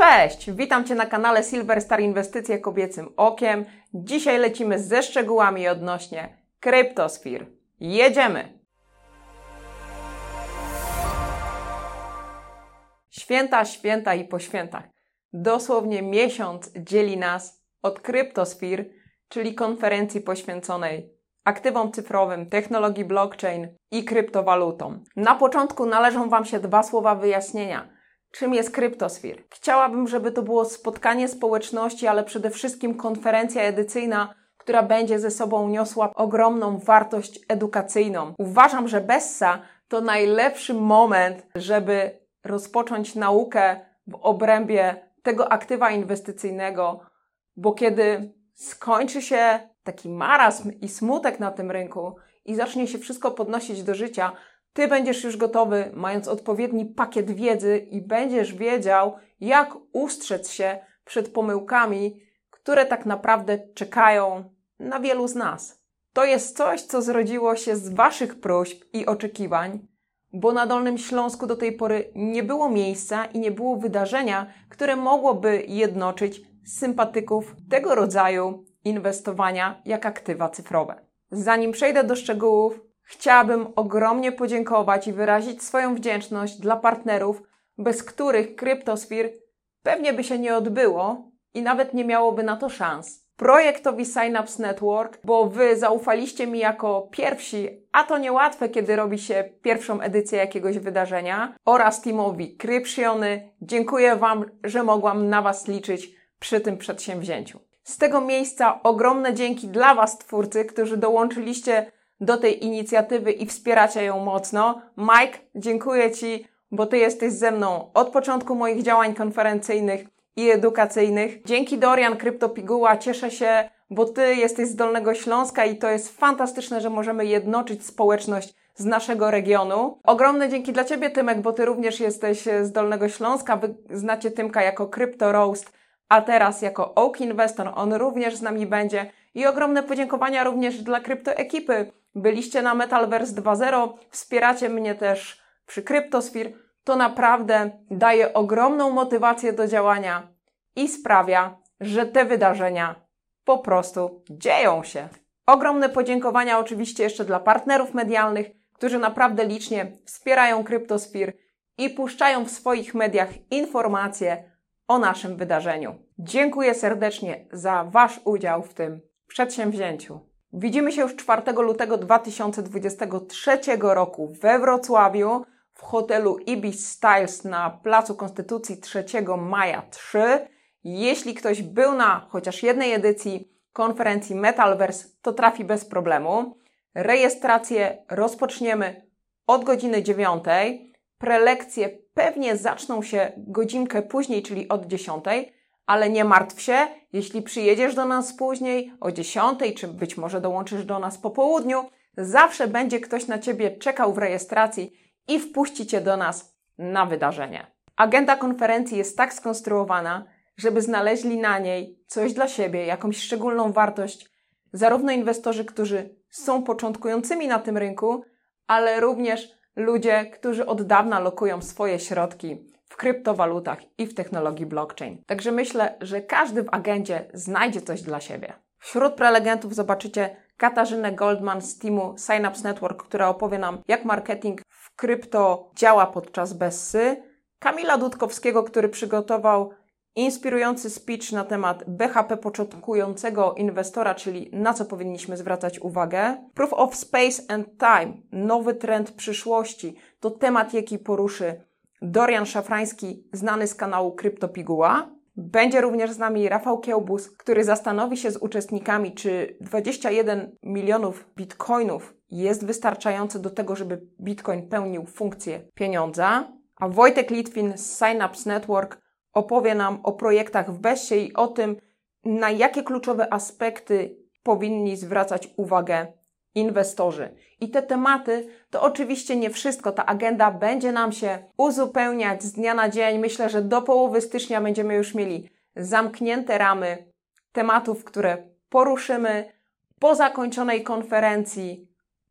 Cześć, witam Cię na kanale Silver Star Inwestycje Kobiecym Okiem. Dzisiaj lecimy ze szczegółami odnośnie Kryptosphere. Jedziemy! Święta, święta i po świętach. Dosłownie miesiąc dzieli nas od Kryptosphere, czyli konferencji poświęconej aktywom cyfrowym, technologii blockchain i kryptowalutom. Na początku należą Wam się dwa słowa wyjaśnienia – czym jest Kryptosphere. Chciałabym, żeby to było spotkanie społeczności, ale przede wszystkim konferencja edycyjna, która będzie ze sobą niosła ogromną wartość edukacyjną. Uważam, że Bessa to najlepszy moment, żeby rozpocząć naukę w obrębie tego aktywa inwestycyjnego, bo kiedy skończy się taki marazm i smutek na tym rynku i zacznie się wszystko podnosić do życia, ty będziesz już gotowy, mając odpowiedni pakiet wiedzy i będziesz wiedział, jak ustrzec się przed pomyłkami, które tak naprawdę czekają na wielu z nas. To jest coś, co zrodziło się z Waszych próśb i oczekiwań, bo na Dolnym Śląsku do tej pory nie było miejsca i nie było wydarzenia, które mogłoby jednoczyć sympatyków tego rodzaju inwestowania jak aktywa cyfrowe. Zanim przejdę do szczegółów, Chciałabym ogromnie podziękować i wyrazić swoją wdzięczność dla partnerów, bez których Cryptosphere pewnie by się nie odbyło i nawet nie miałoby na to szans. Projektowi Synapse Network, bo Wy zaufaliście mi jako pierwsi, a to niełatwe, kiedy robi się pierwszą edycję jakiegoś wydarzenia, oraz teamowi Kryptiony. Dziękuję Wam, że mogłam na Was liczyć przy tym przedsięwzięciu. Z tego miejsca ogromne dzięki dla Was, twórcy, którzy dołączyliście do tej inicjatywy i wspieracie ją mocno. Mike, dziękuję Ci, bo Ty jesteś ze mną od początku moich działań konferencyjnych i edukacyjnych. Dzięki Dorian Kryptopiguła cieszę się, bo Ty jesteś z Dolnego Śląska i to jest fantastyczne, że możemy jednoczyć społeczność z naszego regionu. Ogromne dzięki dla Ciebie, Tymek, bo Ty również jesteś z Dolnego Śląska. Wy znacie Tymka jako Crypto Roast, a teraz jako Oak Investor. On również z nami będzie. I ogromne podziękowania również dla kryptoekipy, byliście na Metalverse 2.0, wspieracie mnie też przy Cryptosphere, to naprawdę daje ogromną motywację do działania i sprawia, że te wydarzenia po prostu dzieją się. Ogromne podziękowania oczywiście jeszcze dla partnerów medialnych, którzy naprawdę licznie wspierają Cryptosphere i puszczają w swoich mediach informacje o naszym wydarzeniu. Dziękuję serdecznie za Wasz udział w tym przedsięwzięciu. Widzimy się już 4 lutego 2023 roku we Wrocławiu w hotelu Ibis Styles na Placu Konstytucji 3 maja 3. Jeśli ktoś był na chociaż jednej edycji konferencji Metalverse, to trafi bez problemu. Rejestrację rozpoczniemy od godziny 9. Prelekcje pewnie zaczną się godzinkę później, czyli od 10 ale nie martw się, jeśli przyjedziesz do nas później, o 10, czy być może dołączysz do nas po południu, zawsze będzie ktoś na Ciebie czekał w rejestracji i wpuści Cię do nas na wydarzenie. Agenda konferencji jest tak skonstruowana, żeby znaleźli na niej coś dla siebie, jakąś szczególną wartość, zarówno inwestorzy, którzy są początkującymi na tym rynku, ale również ludzie, którzy od dawna lokują swoje środki kryptowalutach i w technologii blockchain. Także myślę, że każdy w agendzie znajdzie coś dla siebie. Wśród prelegentów zobaczycie Katarzynę Goldman z teamu Synapse Network, która opowie nam, jak marketing w krypto działa podczas Bessy. Kamila Dudkowskiego, który przygotował inspirujący speech na temat BHP początkującego inwestora, czyli na co powinniśmy zwracać uwagę. Proof of Space and Time, nowy trend przyszłości, to temat, jaki poruszy Dorian Szafrański, znany z kanału Kryptopiguła. Będzie również z nami Rafał Kiełbus, który zastanowi się z uczestnikami, czy 21 milionów bitcoinów jest wystarczające do tego, żeby bitcoin pełnił funkcję pieniądza. A Wojtek Litwin z Synapse Network opowie nam o projektach w Bessie i o tym, na jakie kluczowe aspekty powinni zwracać uwagę inwestorzy. I te tematy to oczywiście nie wszystko. Ta agenda będzie nam się uzupełniać z dnia na dzień. Myślę, że do połowy stycznia będziemy już mieli zamknięte ramy tematów, które poruszymy po zakończonej konferencji.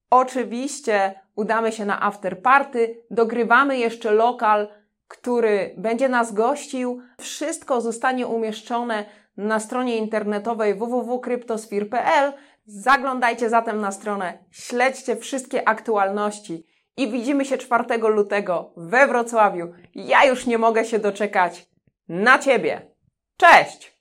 Oczywiście udamy się na afterparty, dogrywamy jeszcze lokal który będzie nas gościł. Wszystko zostanie umieszczone na stronie internetowej www.kryptosphere.pl. Zaglądajcie zatem na stronę, śledźcie wszystkie aktualności i widzimy się 4 lutego we Wrocławiu. Ja już nie mogę się doczekać na Ciebie. Cześć!